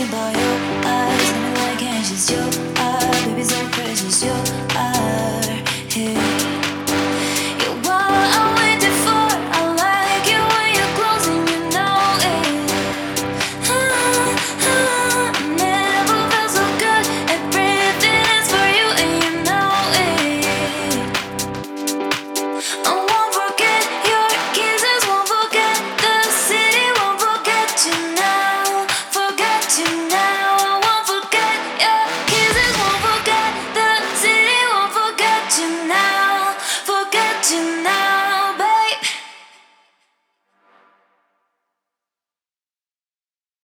me by your eyes, and like angels, your eyes, babies so precious, your eyes.